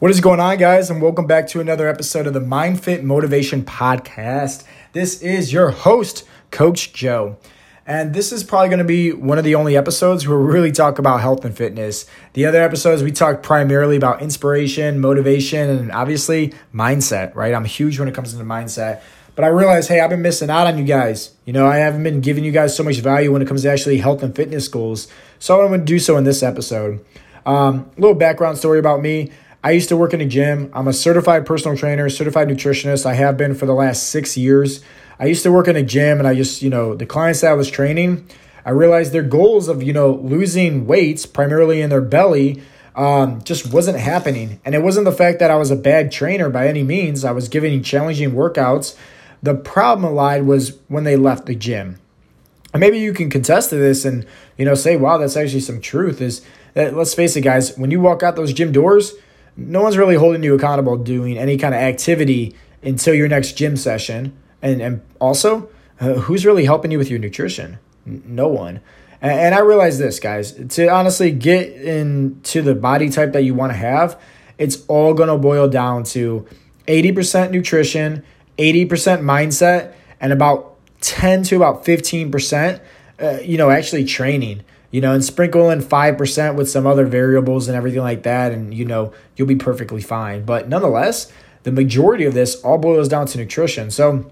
What is going on, guys? And welcome back to another episode of the Mind Fit Motivation Podcast. This is your host, Coach Joe. And this is probably going to be one of the only episodes where we really talk about health and fitness. The other episodes, we talk primarily about inspiration, motivation, and obviously mindset, right? I'm huge when it comes to mindset. But I realize, hey, I've been missing out on you guys. You know, I haven't been giving you guys so much value when it comes to actually health and fitness goals. So I'm going to do so in this episode. Um, a little background story about me. I used to work in a gym. I'm a certified personal trainer, certified nutritionist. I have been for the last six years. I used to work in a gym and I just, you know, the clients that I was training, I realized their goals of, you know, losing weights primarily in their belly um, just wasn't happening. And it wasn't the fact that I was a bad trainer by any means. I was giving challenging workouts. The problem lied was when they left the gym. And maybe you can contest to this and, you know, say, wow, that's actually some truth is that, let's face it, guys, when you walk out those gym doors, no one's really holding you accountable doing any kind of activity until your next gym session. And, and also, uh, who's really helping you with your nutrition? N- no one. And, and I realize this, guys, to honestly get into the body type that you want to have, it's all going to boil down to 80% nutrition, 80% mindset, and about 10 to about 15%, uh, you know, actually training you know, and sprinkle in 5% with some other variables and everything like that, and you know, you'll be perfectly fine. But nonetheless, the majority of this all boils down to nutrition. So,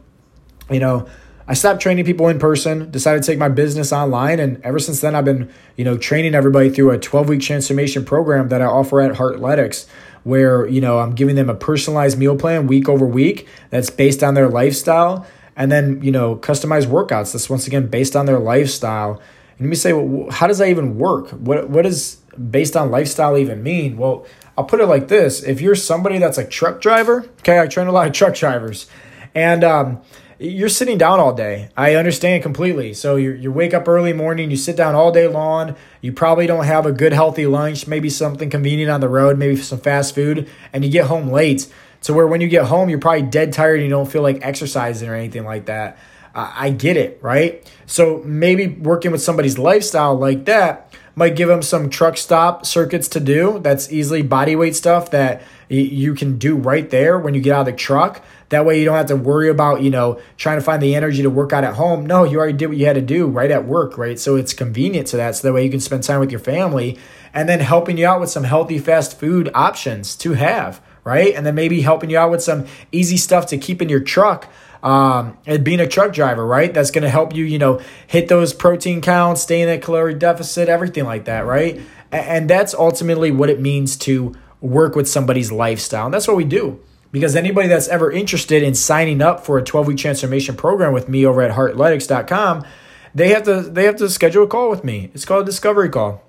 you know, I stopped training people in person, decided to take my business online, and ever since then, I've been, you know, training everybody through a 12 week transformation program that I offer at Heartletics, where, you know, I'm giving them a personalized meal plan week over week that's based on their lifestyle. And then, you know, customized workouts that's once again based on their lifestyle and you say, well, how does that even work? What what does based on lifestyle even mean? Well, I'll put it like this: if you're somebody that's a truck driver, okay, I train a lot of truck drivers, and um, you're sitting down all day. I understand completely. So you you wake up early morning, you sit down all day long. You probably don't have a good healthy lunch, maybe something convenient on the road, maybe some fast food, and you get home late. To where when you get home, you're probably dead tired and you don't feel like exercising or anything like that. I get it, right? So maybe working with somebody's lifestyle like that might give them some truck stop circuits to do. That's easily body weight stuff that you can do right there when you get out of the truck. That way you don't have to worry about, you know, trying to find the energy to work out at home. No, you already did what you had to do right at work, right? So it's convenient to that. So that way you can spend time with your family and then helping you out with some healthy fast food options to have, right? And then maybe helping you out with some easy stuff to keep in your truck um, and being a truck driver, right? That's going to help you, you know, hit those protein counts, stay in that calorie deficit, everything like that, right? And that's ultimately what it means to work with somebody's lifestyle. And that's what we do. Because anybody that's ever interested in signing up for a 12 week transformation program with me over at heartletics.com, they have to they have to schedule a call with me. It's called a discovery call.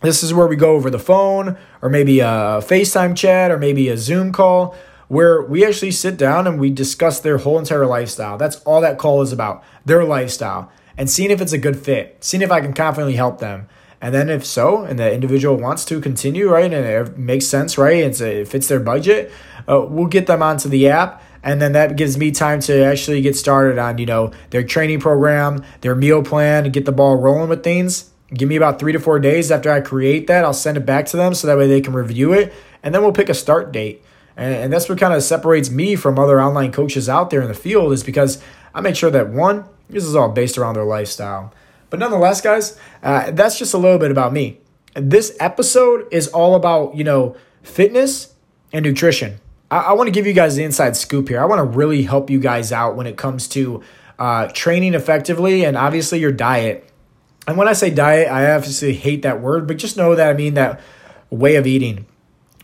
This is where we go over the phone or maybe a FaceTime chat or maybe a Zoom call where we actually sit down and we discuss their whole entire lifestyle. That's all that call is about, their lifestyle, and seeing if it's a good fit, seeing if I can confidently help them. And then if so, and the individual wants to continue, right, and it makes sense, right, it's a, it fits their budget, uh, we'll get them onto the app. And then that gives me time to actually get started on, you know, their training program, their meal plan, and get the ball rolling with things. Give me about three to four days after I create that. I'll send it back to them so that way they can review it. And then we'll pick a start date. And, and that's what kind of separates me from other online coaches out there in the field is because I make sure that one, this is all based around their lifestyle. But nonetheless, guys, uh, that's just a little bit about me. This episode is all about, you know, fitness and nutrition. I, I want to give you guys the inside scoop here. I want to really help you guys out when it comes to uh, training effectively and obviously your diet. And when I say diet, I obviously hate that word, but just know that I mean that way of eating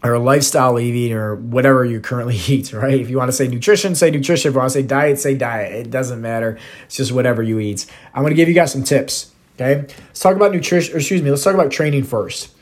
or a lifestyle eating or whatever you currently eat, right? If you want to say nutrition, say nutrition. If you want to say diet, say diet. It doesn't matter. It's just whatever you eat. I'm going to give you guys some tips. Okay. Let's talk about nutrition, or excuse me, let's talk about training first.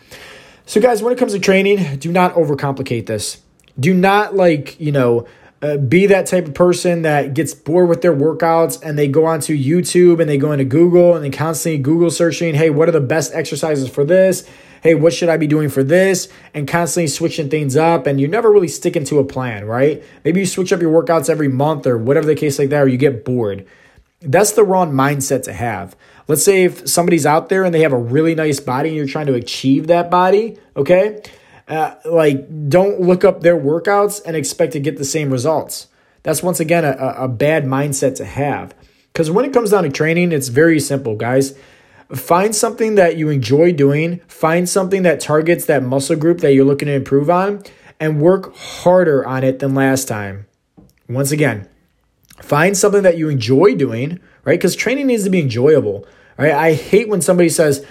So, guys, when it comes to training, do not overcomplicate this. Do not like, you know, uh, be that type of person that gets bored with their workouts and they go onto YouTube and they go into Google and they constantly Google searching, hey, what are the best exercises for this? hey, what should I be doing for this? And constantly switching things up. And you're never really sticking to a plan, right? Maybe you switch up your workouts every month or whatever the case like that, or you get bored. That's the wrong mindset to have. Let's say if somebody's out there and they have a really nice body and you're trying to achieve that body, okay? Uh, like don't look up their workouts and expect to get the same results. That's once again a, a bad mindset to have. Because when it comes down to training, it's very simple, guys. Find something that you enjoy doing, find something that targets that muscle group that you're looking to improve on, and work harder on it than last time. Once again, find something that you enjoy doing, right? Because training needs to be enjoyable, right? I hate when somebody says,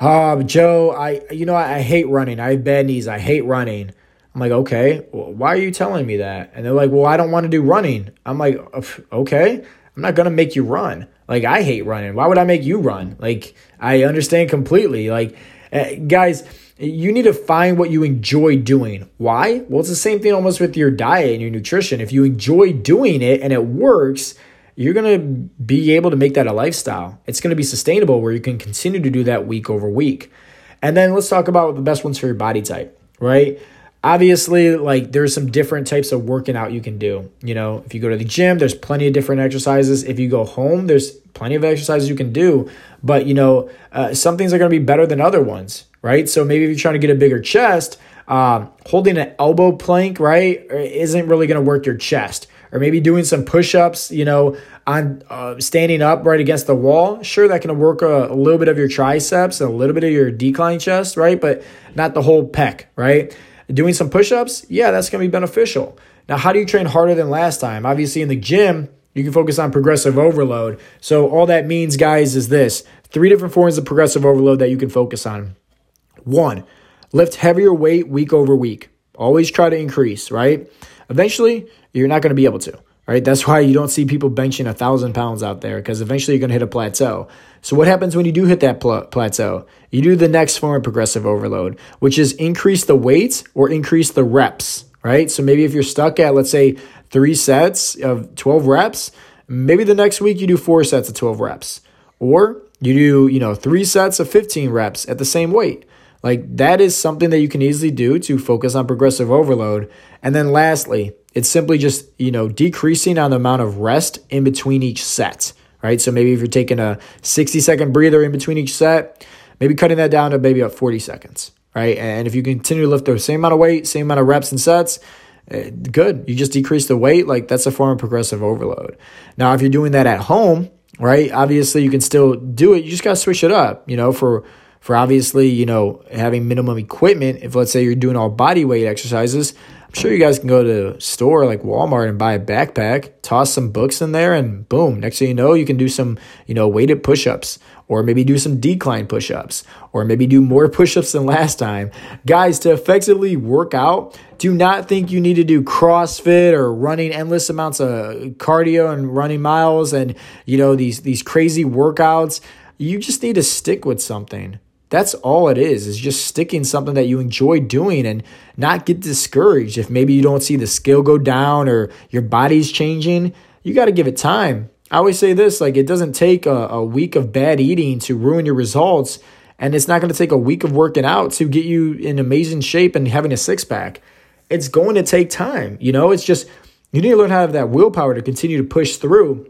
uh, Joe, I you know I, I hate running. I have bad knees. I hate running. I'm like, okay, why are you telling me that? And they're like, well, I don't want to do running. I'm like, okay, I'm not gonna make you run. Like I hate running. Why would I make you run? Like I understand completely. Like uh, guys, you need to find what you enjoy doing. Why? Well, it's the same thing almost with your diet and your nutrition. If you enjoy doing it and it works, you're going to be able to make that a lifestyle. It's going to be sustainable where you can continue to do that week over week. And then let's talk about the best ones for your body type, right? Obviously, like there's some different types of working out you can do. You know, if you go to the gym, there's plenty of different exercises. If you go home, there's plenty of exercises you can do. But, you know, uh, some things are going to be better than other ones, right? So maybe if you're trying to get a bigger chest, um, holding an elbow plank, right, isn't really going to work your chest or maybe doing some push-ups, you know, on uh, standing up right against the wall. Sure, that can work a, a little bit of your triceps and a little bit of your decline chest, right? But not the whole pec, right? Doing some push-ups, yeah, that's going to be beneficial. Now, how do you train harder than last time? Obviously, in the gym, you can focus on progressive overload. So all that means, guys, is this: three different forms of progressive overload that you can focus on. One, lift heavier weight week over week. Always try to increase, right? Eventually, you're not going to be able to. Right? That's why you don't see people benching a thousand pounds out there because eventually you're going to hit a plateau. So what happens when you do hit that pl- plateau? You do the next form of progressive overload, which is increase the weight or increase the reps. Right? So maybe if you're stuck at let's say three sets of 12 reps, maybe the next week you do four sets of 12 reps, or you do you know three sets of 15 reps at the same weight. Like that is something that you can easily do to focus on progressive overload. And then lastly, it's simply just, you know, decreasing on the amount of rest in between each set, right? So maybe if you're taking a 60 second breather in between each set, maybe cutting that down to maybe about 40 seconds, right? And if you continue to lift the same amount of weight, same amount of reps and sets, eh, good. You just decrease the weight, like that's a form of progressive overload. Now, if you're doing that at home, right? Obviously, you can still do it. You just got to switch it up, you know, for for obviously, you know, having minimum equipment. If let's say you're doing all body weight exercises, I'm sure you guys can go to a store like Walmart and buy a backpack, toss some books in there, and boom, next thing you know, you can do some, you know, weighted push ups, or maybe do some decline push ups, or maybe do more push ups than last time. Guys, to effectively work out, do not think you need to do CrossFit or running endless amounts of cardio and running miles and, you know, these, these crazy workouts. You just need to stick with something. That's all it is, is just sticking something that you enjoy doing and not get discouraged. If maybe you don't see the skill go down or your body's changing, you got to give it time. I always say this like, it doesn't take a, a week of bad eating to ruin your results. And it's not going to take a week of working out to get you in amazing shape and having a six pack. It's going to take time. You know, it's just, you need to learn how to have that willpower to continue to push through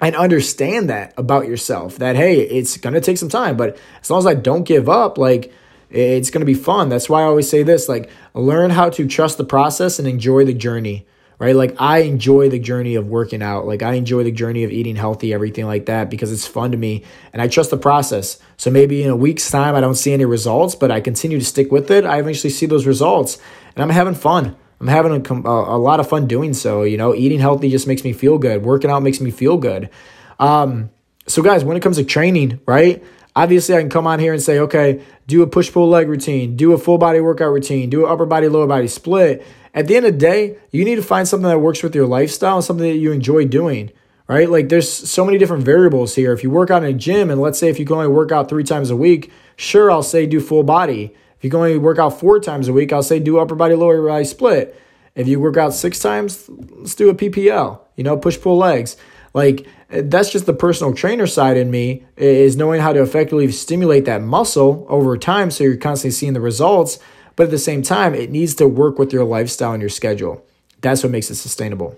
and understand that about yourself that hey it's going to take some time but as long as i don't give up like it's going to be fun. That's why i always say this like learn how to trust the process and enjoy the journey right? Like i enjoy the journey of working out. Like i enjoy the journey of eating healthy everything like that because it's fun to me and i trust the process. So maybe in a week's time i don't see any results but i continue to stick with it i eventually see those results and i'm having fun I'm having a, a, lot of fun doing so. You know, eating healthy just makes me feel good. Working out makes me feel good. Um, so, guys, when it comes to training, right? Obviously, I can come on here and say, okay, do a push pull leg routine, do a full body workout routine, do an upper body, lower body split. At the end of the day, you need to find something that works with your lifestyle and something that you enjoy doing, right? Like, there's so many different variables here. If you work out in a gym, and let's say if you can only work out three times a week, sure, I'll say do full body. If you can only work out four times a week, I'll say do upper body, lower body split. If you work out six times, let's do a PPL, you know, push pull legs. Like that's just the personal trainer side in me is knowing how to effectively stimulate that muscle over time so you're constantly seeing the results. But at the same time, it needs to work with your lifestyle and your schedule. That's what makes it sustainable.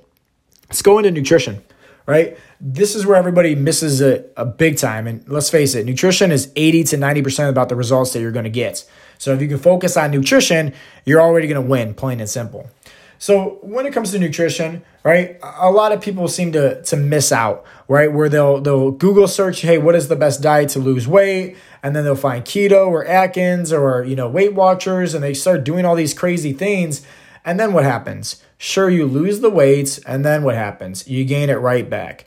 Let's go into nutrition, right? This is where everybody misses a, a uh, big time. And let's face it, nutrition is 80 to 90% about the results that you're going to get. So if you can focus on nutrition, you're already going to win, plain and simple. So when it comes to nutrition, right, a lot of people seem to to miss out, right? Where they'll they'll Google search, hey, what is the best diet to lose weight? And then they'll find keto or Atkins or you know Weight Watchers, and they start doing all these crazy things. And then what happens? Sure, you lose the weights, and then what happens? You gain it right back.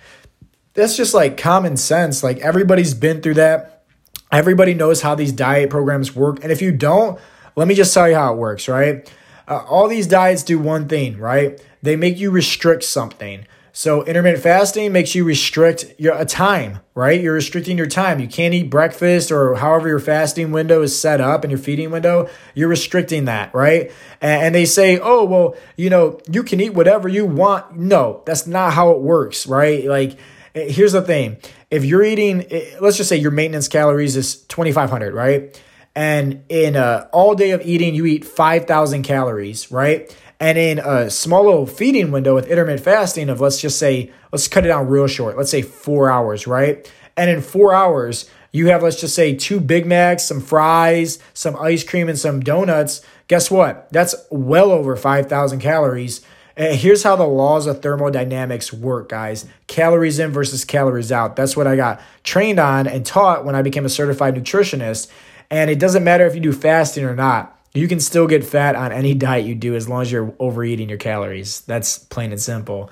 That's just like common sense. Like everybody's been through that. Everybody knows how these diet programs work. And if you don't, let me just tell you how it works, right? Uh, all these diets do one thing, right? They make you restrict something. So intermittent fasting makes you restrict your a time, right? You're restricting your time. You can't eat breakfast or however your fasting window is set up and your feeding window. You're restricting that, right? And, and they say, oh well, you know, you can eat whatever you want. No, that's not how it works, right? Like, eh, here's the thing: if you're eating, eh, let's just say your maintenance calories is 2,500, right? and in a all day of eating you eat 5000 calories right and in a small little feeding window with intermittent fasting of let's just say let's cut it down real short let's say four hours right and in four hours you have let's just say two big macs some fries some ice cream and some donuts guess what that's well over 5000 calories and here's how the laws of thermodynamics work, guys. Calories in versus calories out. That's what I got trained on and taught when I became a certified nutritionist. And it doesn't matter if you do fasting or not. You can still get fat on any diet you do as long as you're overeating your calories. That's plain and simple.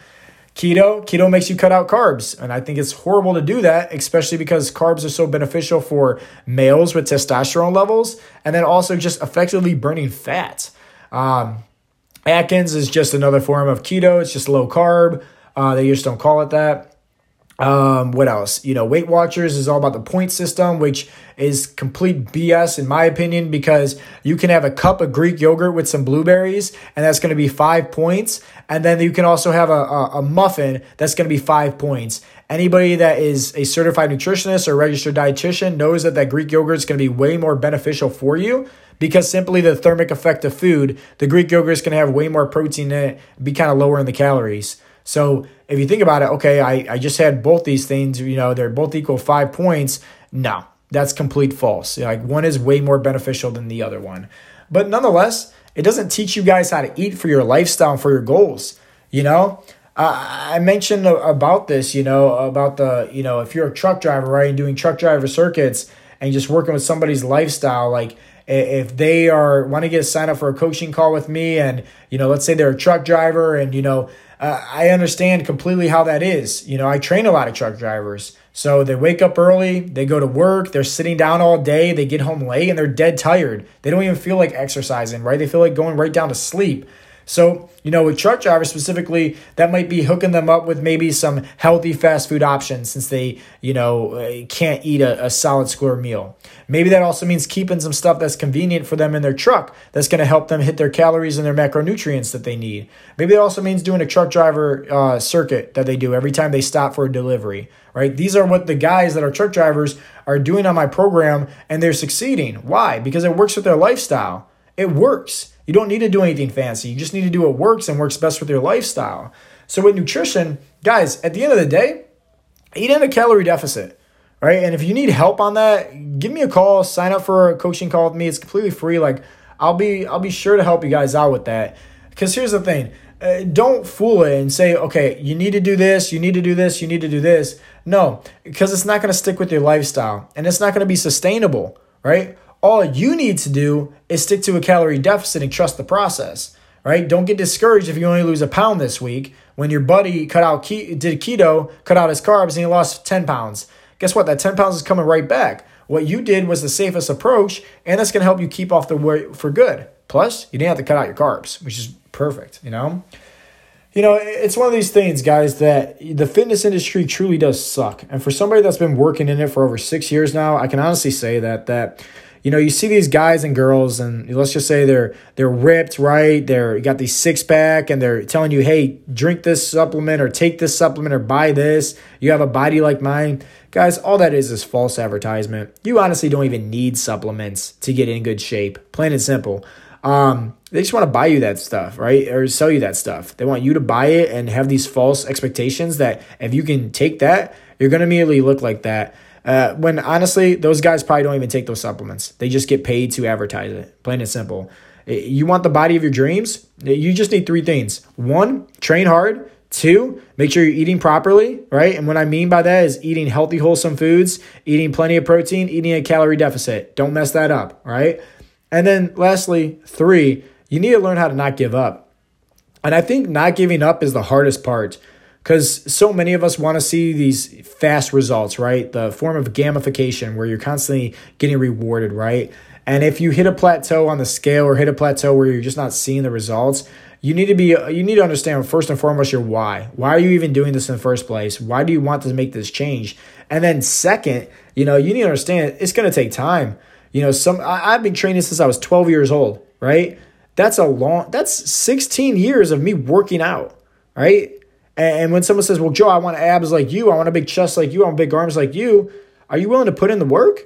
Keto, keto makes you cut out carbs. And I think it's horrible to do that, especially because carbs are so beneficial for males with testosterone levels and then also just effectively burning fat. Um, Atkins is just another form of keto. It's just low carb. Uh, they just don't call it that. Um, what else? You know, Weight Watchers is all about the point system, which is complete BS in my opinion, because you can have a cup of Greek yogurt with some blueberries, and that's going to be five points. And then you can also have a, a, a muffin that's going to be five points. Anybody that is a certified nutritionist or registered dietitian knows that that Greek yogurt is going to be way more beneficial for you because simply the thermic effect of food, the Greek yogurt is going to have way more protein in it, be kind of lower in the calories. So if you think about it, okay, I, I just had both these things, you know, they're both equal five points. No, that's complete false. Like one is way more beneficial than the other one. But nonetheless, it doesn't teach you guys how to eat for your lifestyle for your goals. You know, uh, I mentioned about this, you know, about the, you know, if you're a truck driver, right, and doing truck driver circuits and just working with somebody's lifestyle, like if they are want to get signed up for a coaching call with me and you know let's say they're a truck driver and you know uh, I understand completely how that is. You know, I train a lot of truck drivers. So they wake up early, they go to work, they're sitting down all day, they get home late, and they're dead tired. They don't even feel like exercising, right? They feel like going right down to sleep. So, you know, with truck drivers specifically, that might be hooking them up with maybe some healthy fast food options since they, you know, uh, can't eat a, a solid square meal. Maybe that also means keeping some stuff that's convenient for them in their truck that's going to help them hit their calories and their macronutrients that they need. Maybe it also means doing a truck driver uh, circuit that they do every time they stop for a delivery, right? These are what the guys that are truck drivers are doing on my program and they're succeeding. Why? Because it works with their lifestyle. It works. You don't need to do anything fancy. You just need to do what works and works best with your lifestyle. So with nutrition, guys, at the end of the day, eat in a calorie deficit, right? And if you need help on that, give me a call, sign up for a coaching call with me. It's completely free. Like I'll be I'll be sure to help you guys out with that. Cuz here's the thing, uh, don't fool it and say, okay, you need to do this, you need to do this, you need to do this. No, because it's not going to stick with your lifestyle and it's not going to be sustainable, right? All you need to do is stick to a calorie deficit and trust the process, right? Don't get discouraged if you only lose a pound this week when your buddy cut out did keto, cut out his carbs, and he lost 10 pounds. Guess what? That 10 pounds is coming right back. What you did was the safest approach, and that's going to help you keep off the weight for good. Plus, you didn't have to cut out your carbs, which is perfect, you know? You know, it's one of these things, guys, that the fitness industry truly does suck. And for somebody that's been working in it for over six years now, I can honestly say that that you know, you see these guys and girls, and let's just say they're they're ripped, right? They're got these six pack, and they're telling you, "Hey, drink this supplement, or take this supplement, or buy this. You have a body like mine." Guys, all that is is false advertisement. You honestly don't even need supplements to get in good shape. Plain and simple. Um, they just want to buy you that stuff, right? Or sell you that stuff. They want you to buy it and have these false expectations that if you can take that, you're going to immediately look like that. Uh, when honestly, those guys probably don't even take those supplements. They just get paid to advertise it. Plain and simple. You want the body of your dreams? You just need three things. One, train hard. Two, make sure you're eating properly, right? And what I mean by that is eating healthy, wholesome foods, eating plenty of protein, eating a calorie deficit. Don't mess that up, right? And then lastly, three, you need to learn how to not give up. And I think not giving up is the hardest part because so many of us want to see these fast results, right? The form of gamification where you're constantly getting rewarded, right? And if you hit a plateau on the scale or hit a plateau where you're just not seeing the results, you need to be uh, you need to understand first and foremost your why. Why are you even doing this in the first place? Why do you want to make this change? And then second, you know, you need to understand it's going to take time. You know, some I, I've been training since I was 12 years old, right? That's a long that's 16 years of me working out, right? And, when someone says, "Well, Joe, I want abs like you. I want a big chest like you. I want big arms like you." Are you willing to put in the work?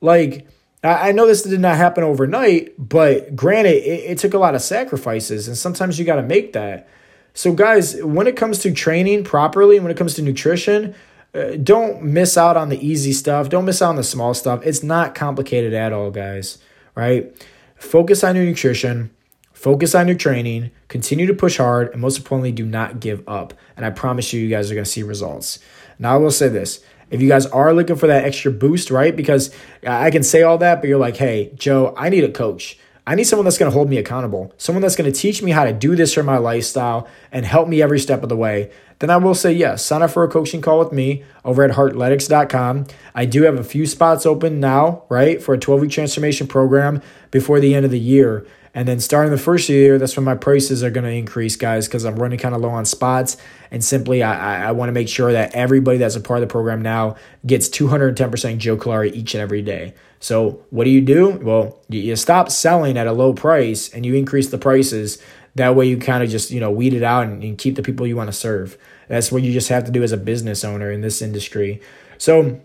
Like I know this did not happen overnight, but granted, it, it took a lot of sacrifices, and sometimes you got to make that. So, guys, when it comes to training properly, when it comes to nutrition, uh, don't miss out on the easy stuff. Don't miss out on the small stuff. It's not complicated at all, guys, right? Focus on your nutrition, focus on your training, continue to push hard, and most importantly, do not give up. And I promise you, you guys are going to see results. Now, I will say this if you guys are looking for that extra boost, right? Because I can say all that, but you're like, hey, Joe, I need a coach. I need someone that's going to hold me accountable, someone that's going to teach me how to do this for my lifestyle and help me every step of the way. Then I will say yes. Sign up for a coaching call with me over at heartletics.com. I do have a few spots open now, right, for a 12 week transformation program before the end of the year. And then starting the first year, that's when my prices are going to increase, guys, because I'm running kind of low on spots. And simply, I, I want to make sure that everybody that's a part of the program now gets 210% Joe Calari each and every day. So, what do you do? Well, you, stop selling at a low price and you increase the prices. That way, you kind of just, you know, weed it out and, and keep the people you want to serve. That's what you just have to do as a business owner in this industry. So,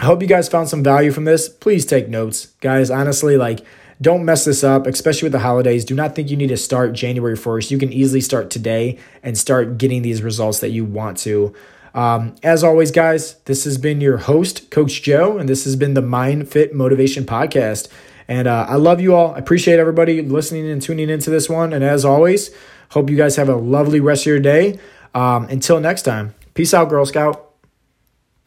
I hope you guys found some value from this. Please take notes. Guys, honestly, like, don't mess this up, especially with the holidays. Do not think you need to start January 1st. You can easily start today and start getting these results that you want to. Um, as always, guys, this has been your host, Coach Joe, and this has been the Mind Fit Motivation Podcast. And uh, I love you all. I appreciate everybody listening and tuning into this one. And as always, hope you guys have a lovely rest of your day. Um, until next time, peace out, Girl Scout.